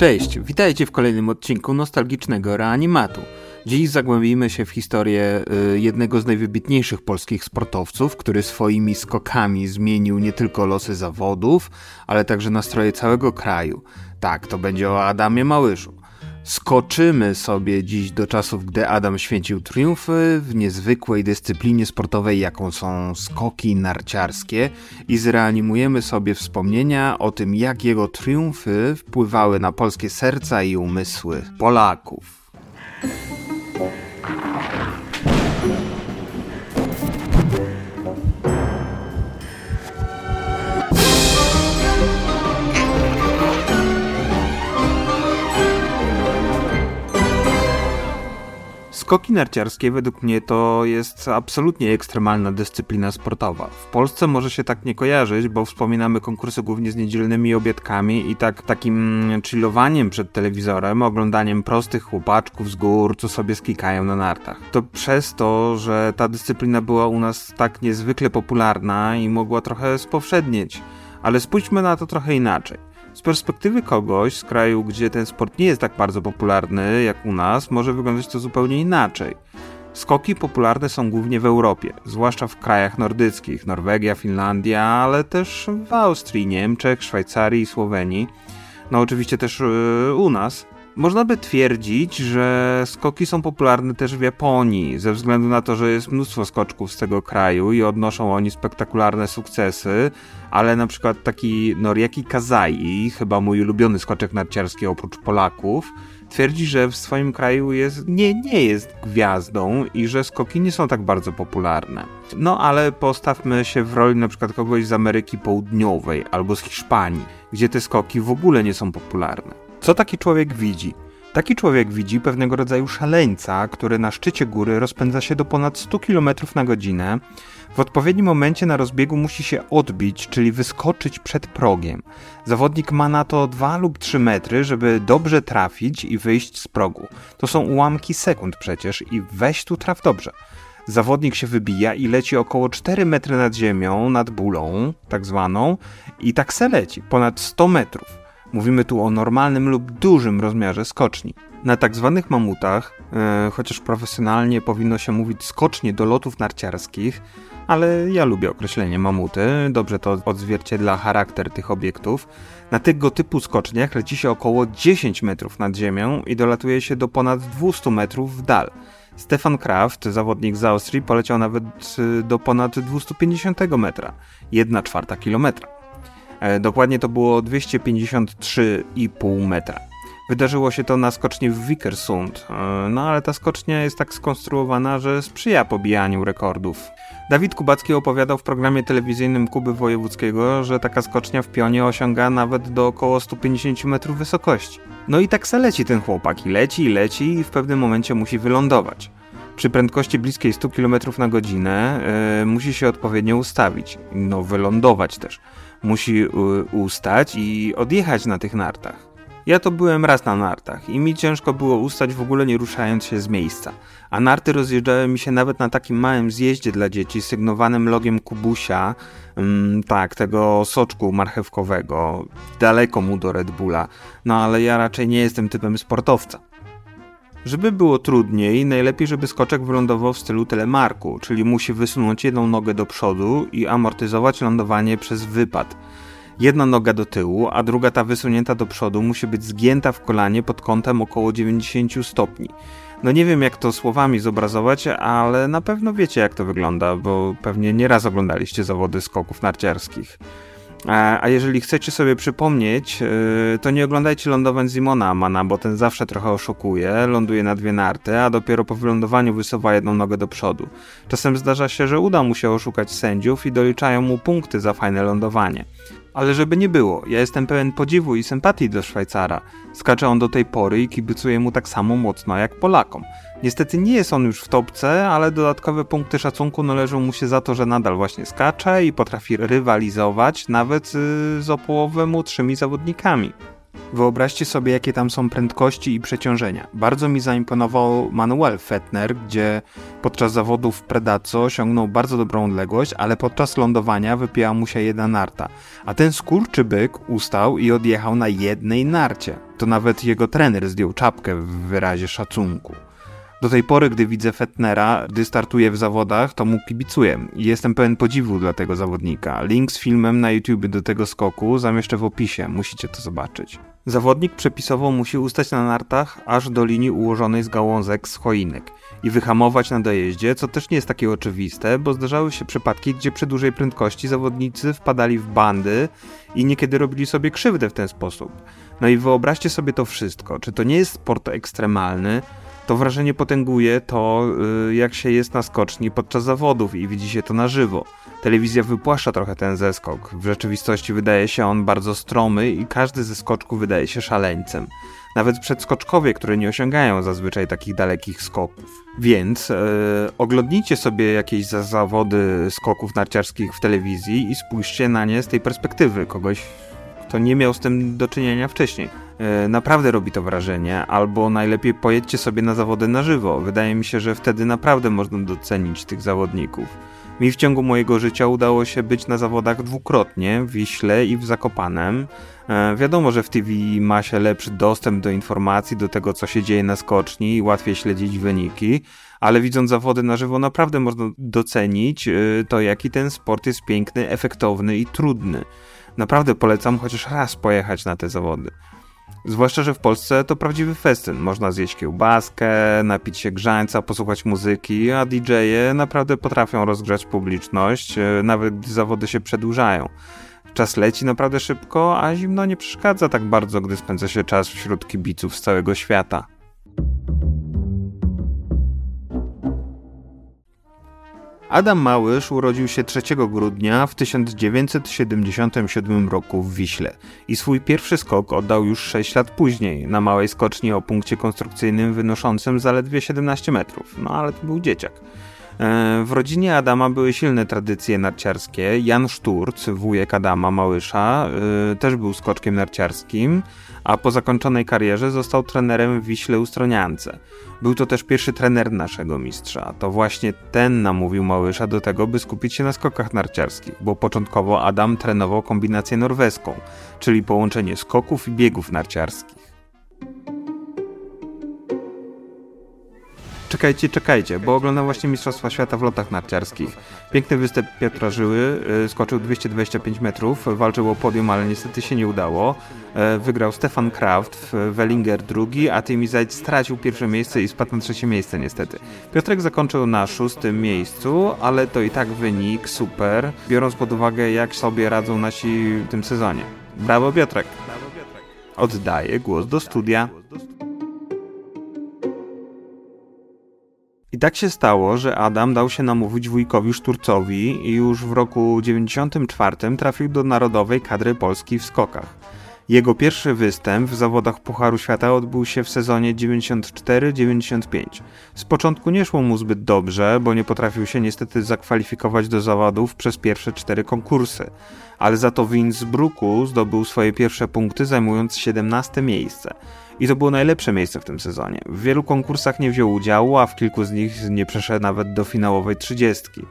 Cześć, witajcie w kolejnym odcinku nostalgicznego reanimatu. Dziś zagłębimy się w historię y, jednego z najwybitniejszych polskich sportowców, który swoimi skokami zmienił nie tylko losy zawodów, ale także nastroje całego kraju. Tak, to będzie o Adamie Małyszu. Skoczymy sobie dziś do czasów, gdy Adam święcił triumfy w niezwykłej dyscyplinie sportowej, jaką są skoki narciarskie i zreanimujemy sobie wspomnienia o tym, jak jego triumfy wpływały na polskie serca i umysły Polaków. Skoki narciarskie według mnie to jest absolutnie ekstremalna dyscyplina sportowa. W Polsce może się tak nie kojarzyć, bo wspominamy konkursy głównie z niedzielnymi obiadkami i tak takim chillowaniem przed telewizorem, oglądaniem prostych chłopaczków z gór, co sobie skikają na nartach. To przez to, że ta dyscyplina była u nas tak niezwykle popularna i mogła trochę spowszednieć. Ale spójrzmy na to trochę inaczej. Z perspektywy kogoś z kraju, gdzie ten sport nie jest tak bardzo popularny jak u nas, może wyglądać to zupełnie inaczej. Skoki popularne są głównie w Europie, zwłaszcza w krajach nordyckich Norwegia, Finlandia, ale też w Austrii, Niemczech, Szwajcarii i Słowenii. No oczywiście też yy, u nas. Można by twierdzić, że skoki są popularne też w Japonii, ze względu na to, że jest mnóstwo skoczków z tego kraju i odnoszą oni spektakularne sukcesy, ale na przykład taki Noriaki Kazai, chyba mój ulubiony skoczek narciarski oprócz Polaków, twierdzi, że w swoim kraju jest, nie, nie jest gwiazdą i że skoki nie są tak bardzo popularne. No ale postawmy się w roli na przykład kogoś z Ameryki Południowej albo z Hiszpanii, gdzie te skoki w ogóle nie są popularne. Co taki człowiek widzi? Taki człowiek widzi pewnego rodzaju szaleńca, który na szczycie góry rozpędza się do ponad 100 km na godzinę. W odpowiednim momencie na rozbiegu musi się odbić, czyli wyskoczyć przed progiem. Zawodnik ma na to 2 lub 3 metry, żeby dobrze trafić i wyjść z progu. To są ułamki sekund przecież i weź tu traf dobrze. Zawodnik się wybija i leci około 4 metry nad ziemią, nad bulą, tak zwaną, i tak se leci, ponad 100 metrów. Mówimy tu o normalnym lub dużym rozmiarze skoczni. Na tak zwanych mamutach, e, chociaż profesjonalnie powinno się mówić skocznie do lotów narciarskich, ale ja lubię określenie mamuty, dobrze to odzwierciedla charakter tych obiektów. Na tego typu skoczniach leci się około 10 metrów nad ziemią i dolatuje się do ponad 200 metrów w dal. Stefan Kraft, zawodnik z Austrii, poleciał nawet e, do ponad 250 metra, 1 czwarta kilometra. E, dokładnie to było 253,5 metra. Wydarzyło się to na skoczni w Vikersund, e, no ale ta skocznia jest tak skonstruowana, że sprzyja pobijaniu rekordów. Dawid Kubacki opowiadał w programie telewizyjnym Kuby Wojewódzkiego, że taka skocznia w pionie osiąga nawet do około 150 metrów wysokości. No i tak se leci ten chłopak i leci i leci i w pewnym momencie musi wylądować. Przy prędkości bliskiej 100 km na godzinę yy, musi się odpowiednio ustawić, no wylądować też musi ustać i odjechać na tych nartach. Ja to byłem raz na nartach i mi ciężko było ustać w ogóle nie ruszając się z miejsca. A narty rozjeżdżały mi się nawet na takim małym zjeździe dla dzieci sygnowanym logiem Kubusia, mm, tak, tego soczku marchewkowego, daleko mu do Red Bulla. No ale ja raczej nie jestem typem sportowca. Żeby było trudniej, najlepiej, żeby skoczek wylądował w stylu telemarku, czyli musi wysunąć jedną nogę do przodu i amortyzować lądowanie przez wypad. Jedna noga do tyłu, a druga ta wysunięta do przodu musi być zgięta w kolanie pod kątem około 90 stopni. No nie wiem jak to słowami zobrazować, ale na pewno wiecie jak to wygląda, bo pewnie nieraz oglądaliście zawody skoków narciarskich. A, jeżeli chcecie sobie przypomnieć, y, to nie oglądajcie lądowań Zimona Amana, bo ten zawsze trochę oszukuje, ląduje na dwie narty, a dopiero po wylądowaniu wysuwa jedną nogę do przodu. Czasem zdarza się, że uda mu się oszukać sędziów i doliczają mu punkty za fajne lądowanie. Ale żeby nie było, ja jestem pełen podziwu i sympatii do Szwajcara. Skacze on do tej pory i kibicuje mu tak samo mocno jak Polakom. Niestety nie jest on już w topce, ale dodatkowe punkty szacunku należą mu się za to, że nadal właśnie skacze i potrafi rywalizować nawet y, z o połowę młodszymi zawodnikami. Wyobraźcie sobie, jakie tam są prędkości i przeciążenia. Bardzo mi zaimponował Manuel Fettner, gdzie podczas zawodów w Predaco osiągnął bardzo dobrą odległość, ale podczas lądowania wypiła mu się jedna narta. A ten skurczybyk ustał i odjechał na jednej narcie. To nawet jego trener zdjął czapkę w wyrazie szacunku. Do tej pory, gdy widzę Fettnera, gdy startuje w zawodach, to mu kibicuję i jestem pełen podziwu dla tego zawodnika. Link z filmem na YouTube do tego skoku zamieszczę w opisie, musicie to zobaczyć. Zawodnik przepisowo musi ustać na nartach aż do linii ułożonej z gałązek z choinek i wyhamować na dojeździe, co też nie jest takie oczywiste, bo zdarzały się przypadki, gdzie przy dużej prędkości zawodnicy wpadali w bandy i niekiedy robili sobie krzywdę w ten sposób. No i wyobraźcie sobie to wszystko. Czy to nie jest sport ekstremalny? To wrażenie potęguje to, y, jak się jest na skoczni podczas zawodów i widzi się to na żywo. Telewizja wypłaszcza trochę ten zeskok. W rzeczywistości wydaje się on bardzo stromy i każdy ze skoczków wydaje się szaleńcem. Nawet przedskoczkowie, które nie osiągają zazwyczaj takich dalekich skoków. Więc e, oglądnijcie sobie jakieś zawody skoków narciarskich w telewizji i spójrzcie na nie z tej perspektywy kogoś, kto nie miał z tym do czynienia wcześniej. E, naprawdę robi to wrażenie, albo najlepiej pojedźcie sobie na zawody na żywo. Wydaje mi się, że wtedy naprawdę można docenić tych zawodników. Mi w ciągu mojego życia udało się być na zawodach dwukrotnie, w Wiśle i w Zakopanem. E, wiadomo, że w TV ma się lepszy dostęp do informacji, do tego, co się dzieje na skoczni i łatwiej śledzić wyniki, ale widząc zawody na żywo naprawdę można docenić e, to, jaki ten sport jest piękny, efektowny i trudny. Naprawdę polecam chociaż raz pojechać na te zawody. Zwłaszcza, że w Polsce to prawdziwy festyn. Można zjeść kiełbaskę, napić się grzańca, posłuchać muzyki, a DJ-e naprawdę potrafią rozgrzać publiczność, e, nawet gdy zawody się przedłużają. Czas leci naprawdę szybko, a zimno nie przeszkadza tak bardzo, gdy spędza się czas wśród kibiców z całego świata. Adam Małysz urodził się 3 grudnia w 1977 roku w Wiśle i swój pierwszy skok oddał już 6 lat później na małej skoczni o punkcie konstrukcyjnym wynoszącym zaledwie 17 metrów. No ale to był dzieciak. E, w rodzinie Adama były silne tradycje narciarskie. Jan Szturc, wujek Adama Małysza, e, też był skoczkiem narciarskim, a po zakończonej karierze został trenerem w Wiśle Ustroniance. Był to też pierwszy trener naszego mistrza. To właśnie ten namówił Małysza do tego, by skupić się na skokach narciarskich, bo początkowo Adam trenował kombinację norweską, czyli połączenie skoków i biegów narciarskich. Czekajcie, czekajcie, bo oglądam właśnie Mistrzostwa Świata w lotach narciarskich. Piękny występ Piotra Żyły, y, skoczył 225 metrów, walczył o podium, ale niestety się nie udało. E, wygrał Stefan Kraft, Wellinger drugi, a Timmy Zajc stracił pierwsze miejsce i spadł na trzecie miejsce niestety. Piotrek zakończył na szóstym miejscu, ale to i tak wynik super, biorąc pod uwagę jak sobie radzą nasi w tym sezonie. Brawo Piotrek! Oddaję głos do studia. I tak się stało, że Adam dał się namówić wujkowi Szturcowi i już w roku 94 trafił do narodowej kadry Polski w skokach. Jego pierwszy występ w zawodach Pucharu Świata odbył się w sezonie 94-95. Z początku nie szło mu zbyt dobrze, bo nie potrafił się niestety zakwalifikować do zawodów przez pierwsze cztery konkursy, ale za to w Innsbrucku zdobył swoje pierwsze punkty zajmując 17 miejsce. I to było najlepsze miejsce w tym sezonie. W wielu konkursach nie wziął udziału, a w kilku z nich nie przeszedł nawet do finałowej trzydziestki.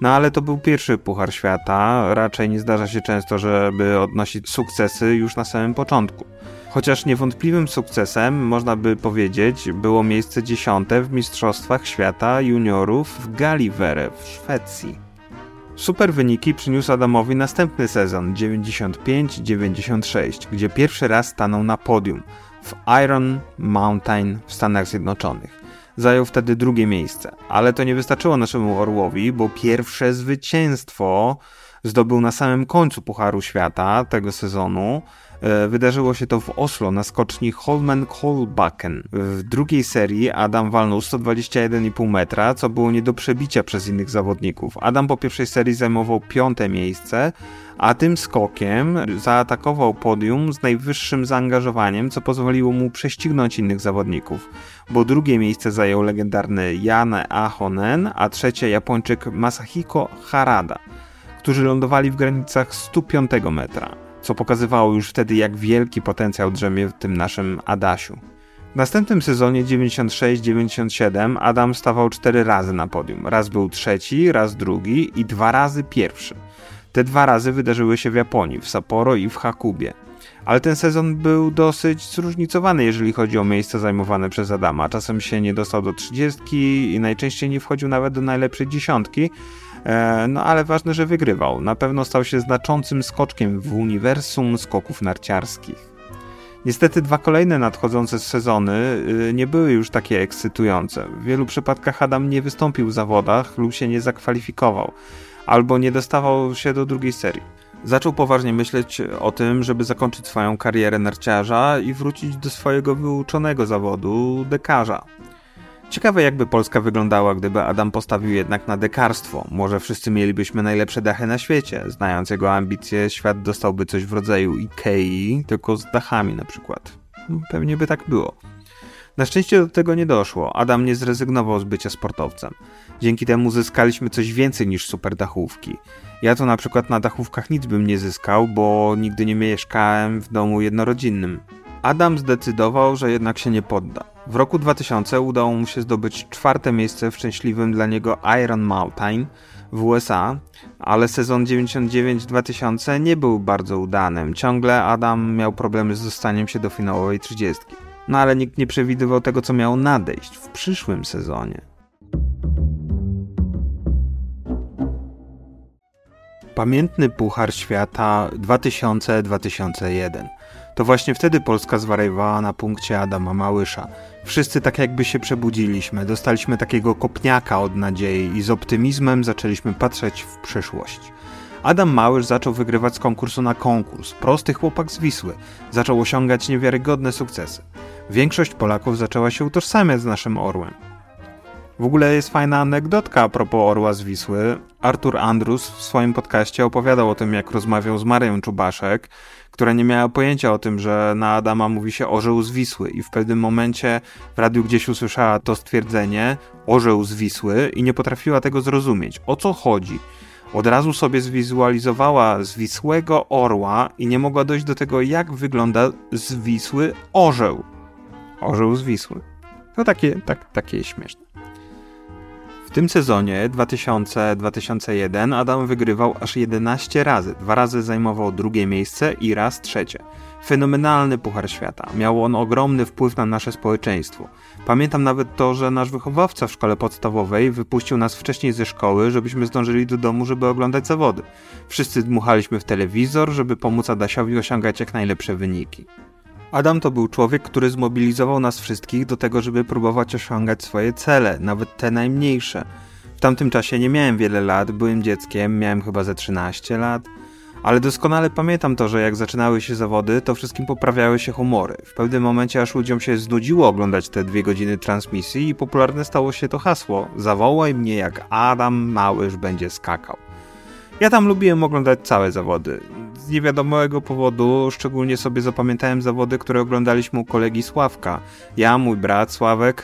No ale to był pierwszy Puchar Świata, raczej nie zdarza się często, żeby odnosić sukcesy już na samym początku. Chociaż niewątpliwym sukcesem, można by powiedzieć, było miejsce dziesiąte w Mistrzostwach Świata Juniorów w Gallivere w Szwecji. Super wyniki przyniósł Adamowi następny sezon 95-96, gdzie pierwszy raz stanął na podium w Iron Mountain w Stanach Zjednoczonych. Zajął wtedy drugie miejsce, ale to nie wystarczyło naszemu Orłowi, bo pierwsze zwycięstwo zdobył na samym końcu Pucharu Świata tego sezonu. E, wydarzyło się to w Oslo na skoczni Holmen Kolbakken. W drugiej serii Adam walnął 121,5 metra, co było nie do przebicia przez innych zawodników. Adam po pierwszej serii zajmował piąte miejsce, a tym skokiem zaatakował podium z najwyższym zaangażowaniem, co pozwoliło mu prześcignąć innych zawodników, bo drugie miejsce zajął legendarny Jan Ahonen, a trzecie Japończyk Masahiko Harada, którzy lądowali w granicach 105 metra. Co pokazywało już wtedy, jak wielki potencjał drzemie w tym naszym Adasiu. W następnym sezonie 96-97 Adam stawał cztery razy na podium. Raz był trzeci, raz drugi i dwa razy pierwszy. Te dwa razy wydarzyły się w Japonii, w Sapporo i w Hakubie. Ale ten sezon był dosyć zróżnicowany, jeżeli chodzi o miejsca zajmowane przez Adama. Czasem się nie dostał do trzydziestki i najczęściej nie wchodził nawet do najlepszej dziesiątki. E, no ale ważne, że wygrywał. Na pewno stał się znaczącym skoczkiem w uniwersum skoków narciarskich. Niestety dwa kolejne nadchodzące sezony y, nie były już takie ekscytujące. W wielu przypadkach Adam nie wystąpił w zawodach lub się nie zakwalifikował, albo nie dostawał się do drugiej serii. Zaczął poważnie myśleć o tym, żeby zakończyć swoją karierę narciarza i wrócić do swojego wyuczonego zawodu dekarza. Ciekawe jakby Polska wyglądała, gdyby Adam postawił jednak na dekarstwo. Może wszyscy mielibyśmy najlepsze dachy na świecie. Znając jego ambicje, świat dostałby coś w rodzaju Ikei, tylko z dachami na przykład. Pewnie by tak było. Na szczęście do tego nie doszło. Adam nie zrezygnował z bycia sportowcem. Dzięki temu zyskaliśmy coś więcej niż super dachówki. Ja to na przykład na dachówkach nic bym nie zyskał, bo nigdy nie mieszkałem w domu jednorodzinnym. Adam zdecydował, że jednak się nie podda. W roku 2000 udało mu się zdobyć czwarte miejsce w szczęśliwym dla niego Iron Mountain w USA, ale sezon 99-2000 nie był bardzo udanym. Ciągle Adam miał problemy z dostaniem się do finałowej 30. No ale nikt nie przewidywał tego, co miało nadejść w przyszłym sezonie. Pamiętny Puchar Świata 2000-2001. To właśnie wtedy Polska zwariowała na punkcie Adama Małysza. Wszyscy tak jakby się przebudziliśmy, dostaliśmy takiego kopniaka od nadziei i z optymizmem zaczęliśmy patrzeć w przyszłość. Adam Małysz zaczął wygrywać z konkursu na konkurs. Prosty chłopak z Wisły. Zaczął osiągać niewiarygodne sukcesy. Większość Polaków zaczęła się utożsamiać z naszym orłem. W ogóle jest fajna anegdotka a propos orła z Wisły. Artur Andrus w swoim podcaście opowiadał o tym, jak rozmawiał z Marią Czubaszek, która nie miała pojęcia o tym, że na Adama mówi się orzeł z Wisły i w pewnym momencie w radiu gdzieś usłyszała to stwierdzenie orzeł z Wisły i nie potrafiła tego zrozumieć. O co chodzi? Od razu sobie zwizualizowała zwisłego orła i nie mogła dojść do tego, jak wygląda zwisły orzeł. Orzeł z Wisły. To takie, tak, takie śmieszne. W tym sezonie 2000-2001 Adam wygrywał aż 11 razy. Dwa razy zajmował drugie miejsce i raz trzecie. Fenomenalny Puchar Świata. Miał on ogromny wpływ na nasze społeczeństwo. Pamiętam nawet to, że nasz wychowawca w szkole podstawowej wypuścił nas wcześniej ze szkoły, żebyśmy zdążyli do domu, żeby oglądać zawody. Wszyscy dmuchaliśmy w telewizor, żeby pomóc Adasiowi osiągać jak najlepsze wyniki. Adam to był człowiek, który zmobilizował nas wszystkich do tego, żeby próbować osiągać swoje cele, nawet te najmniejsze. W tamtym czasie nie miałem wiele lat, byłem dzieckiem, miałem chyba ze 13 lat, ale doskonale pamiętam to, że jak zaczynały się zawody, to wszystkim poprawiały się humory. W pewnym momencie aż ludziom się znudziło oglądać te dwie godziny transmisji i popularne stało się to hasło: Zawołaj mnie jak Adam Małysz będzie skakał. Ja tam lubiłem oglądać całe zawody. Z niewiadomego powodu szczególnie sobie zapamiętałem zawody, które oglądaliśmy u kolegi Sławka. Ja, mój brat Sławek e,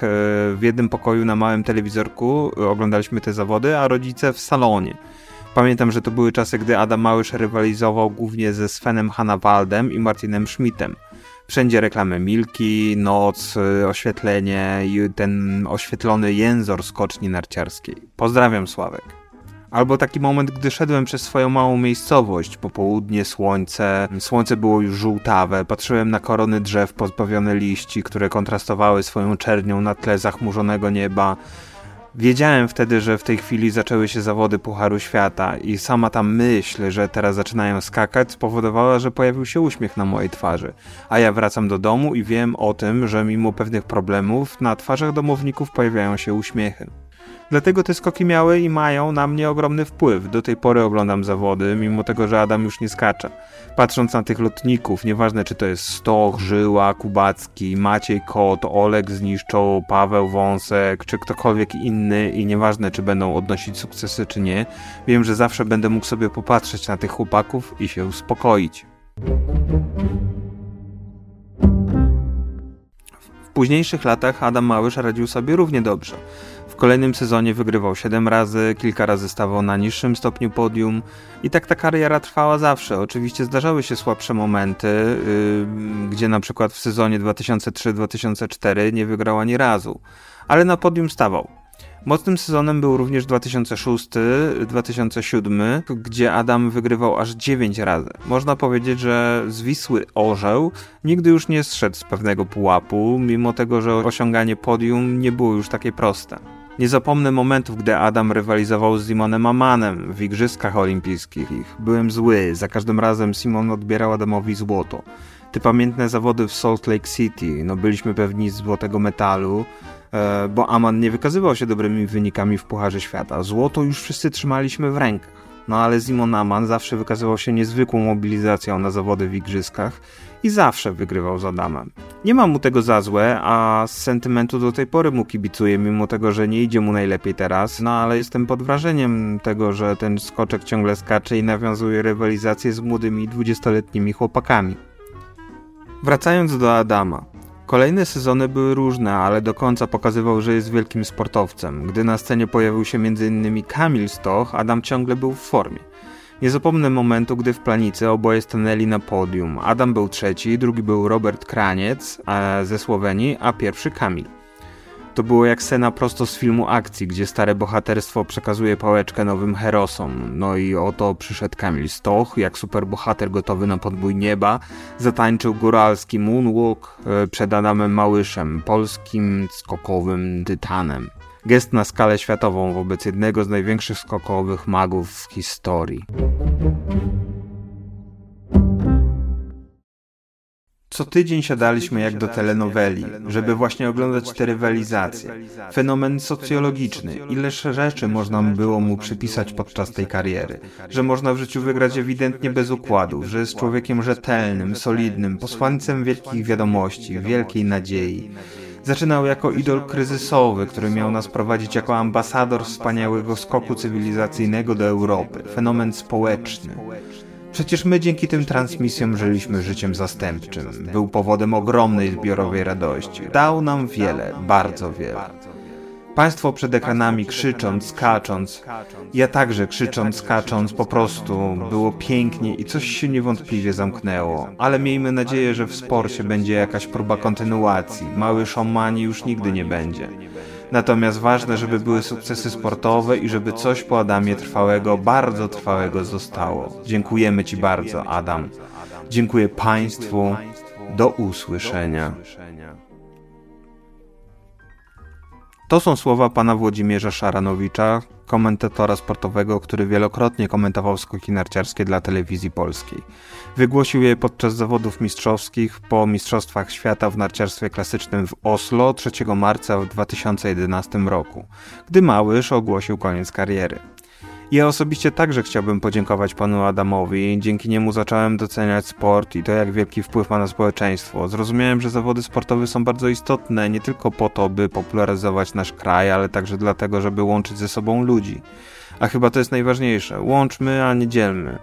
w jednym pokoju na małym telewizorku oglądaliśmy te zawody, a rodzice w salonie. Pamiętam, że to były czasy, gdy Adam Małysz rywalizował głównie ze Svenem Hanawaldem i Martinem Schmidtem. Wszędzie reklamy Milki, noc, e, oświetlenie i ten oświetlony jęzor skoczni narciarskiej. Pozdrawiam Sławek. Albo taki moment, gdy szedłem przez swoją małą miejscowość, popołudnie, słońce, słońce było już żółtawe, patrzyłem na korony drzew pozbawione liści, które kontrastowały swoją czernią na tle zachmurzonego nieba. Wiedziałem wtedy, że w tej chwili zaczęły się zawody Pucharu Świata i sama ta myśl, że teraz zaczynają skakać, spowodowała, że pojawił się uśmiech na mojej twarzy. A ja wracam do domu i wiem o tym, że mimo pewnych problemów na twarzach domowników pojawiają się uśmiechy. Dlatego te skoki miały i mają na mnie ogromny wpływ. Do tej pory oglądam zawody, mimo tego, że Adam już nie skacze. Patrząc na tych lotników, nieważne czy to jest Stoch, Żyła, Kubacki, Maciej Kot, Oleg Zniszczoł, Paweł Wąsek, czy ktokolwiek inny i nieważne czy będą odnosić sukcesy czy nie, wiem, że zawsze będę mógł sobie popatrzeć na tych chłopaków i się uspokoić. W późniejszych latach Adam Małysz radził sobie równie dobrze kolejnym sezonie wygrywał 7 razy, kilka razy stawał na niższym stopniu podium i tak ta kariera trwała zawsze. Oczywiście zdarzały się słabsze momenty, yy, gdzie na przykład w sezonie 2003-2004 nie wygrał ani razu, ale na podium stawał. Mocnym sezonem był również 2006-2007, gdzie Adam wygrywał aż 9 razy. Można powiedzieć, że zwisły orzeł nigdy już nie zszedł z pewnego pułapu, mimo tego, że osiąganie podium nie było już takie proste. Nie zapomnę momentów, gdy Adam rywalizował z Simonem Amanem w Igrzyskach Olimpijskich. Byłem zły, za każdym razem Simon odbierał Adamowi złoto. Te pamiętne zawody w Salt Lake City, no byliśmy pewni złotego metalu, E, bo Aman nie wykazywał się dobrymi wynikami w Pucharze Świata. Złoto już wszyscy trzymaliśmy w rękach. No ale Simon Aman zawsze wykazywał się niezwykłą mobilizacją na zawody w igrzyskach i zawsze wygrywał z Adamem. Nie mam mu tego za złe, a z sentymentu do tej pory mu kibicuję, mimo tego, że nie idzie mu najlepiej teraz, no ale jestem pod wrażeniem tego, że ten skoczek ciągle skacze i nawiązuje rywalizację z młodymi dwudziestoletnimi chłopakami. Wracając do Adama. Kolejne sezony były różne, ale do końca pokazywał, że jest wielkim sportowcem. Gdy na scenie pojawił się m.in. Kamil Stoch, Adam ciągle był w formie. Nie zapomnę momentu, gdy w planicy oboje stanęli na podium. Adam był trzeci, drugi był Robert Kraniec ze Słowenii, a pierwszy Kamil. To było jak scena prosto z filmu akcji, gdzie stare bohaterstwo przekazuje pałeczkę nowym herosom. No i oto przyszedł Kamil Stoch, jak superbohater gotowy na podbój nieba, zatańczył góralski moonwalk e, przed Adamem Małyszem, polskim skokowym tytanem. Gest na skalę światową wobec jednego z największych skokowych magów w historii. Co tydzień siadaliśmy jak do telenoweli, żeby właśnie oglądać te rywalizacje. Fenomen socjologiczny. Ileż rzeczy można było mu przypisać podczas tej kariery. Że można w życiu wygrać ewidentnie bez układów, że jest człowiekiem rzetelnym, solidnym, posłańcem wielkich wiadomości, wielkiej nadziei. Zaczynał jako idol kryzysowy, który miał nas prowadzić jako ambasador wspaniałego skoku cywilizacyjnego do Europy. Fenomen społeczny. Przecież my dzięki tym transmisjom żyliśmy życiem zastępczym. Był powodem ogromnej zbiorowej radości. Dał nam wiele, bardzo wiele. Państwo przed ekranami krzycząc, skacząc, ja także krzycząc, skacząc, po prostu było pięknie i coś się niewątpliwie zamknęło. Ale miejmy nadzieję, że w sporcie będzie jakaś próba kontynuacji. Mały szomani już nigdy nie będzie. Natomiast ważne, żeby były sukcesy sportowe i żeby coś po Adamie trwałego, bardzo trwałego zostało. Dziękujemy Ci bardzo, Adam. Dziękuję Państwu. Do usłyszenia. To są słowa pana Włodzimierza Szaranowicza, komentatora sportowego, który wielokrotnie komentował skoki narciarskie dla telewizji polskiej. Wygłosił je podczas zawodów mistrzowskich po Mistrzostwach Świata w narciarstwie klasycznym w Oslo 3 marca w 2011 roku, gdy Małysz ogłosił koniec kariery. Ja osobiście także chciałbym podziękować panu Adamowi. Dzięki niemu zacząłem doceniać sport i to, jak wielki wpływ ma na społeczeństwo. Zrozumiałem, że zawody sportowe są bardzo istotne nie tylko po to, by popularyzować nasz kraj, ale także dlatego, żeby łączyć ze sobą ludzi. A chyba to jest najważniejsze. Łączmy, a nie dzielmy.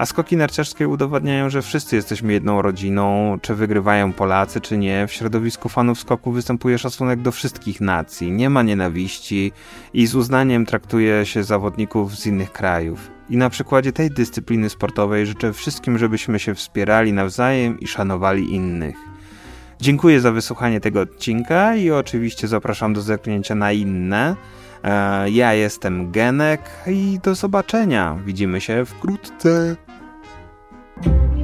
A skoki narciarskie udowadniają, że wszyscy jesteśmy jedną rodziną, czy wygrywają Polacy, czy nie. W środowisku fanów skoku występuje szacunek do wszystkich nacji, nie ma nienawiści i z uznaniem traktuje się zawodników z innych krajów. I na przykładzie tej dyscypliny sportowej życzę wszystkim, żebyśmy się wspierali nawzajem i szanowali innych. Dziękuję za wysłuchanie tego odcinka i oczywiście zapraszam do zerknięcia na inne. E, ja jestem Genek i do zobaczenia. Widzimy się wkrótce. Thank you.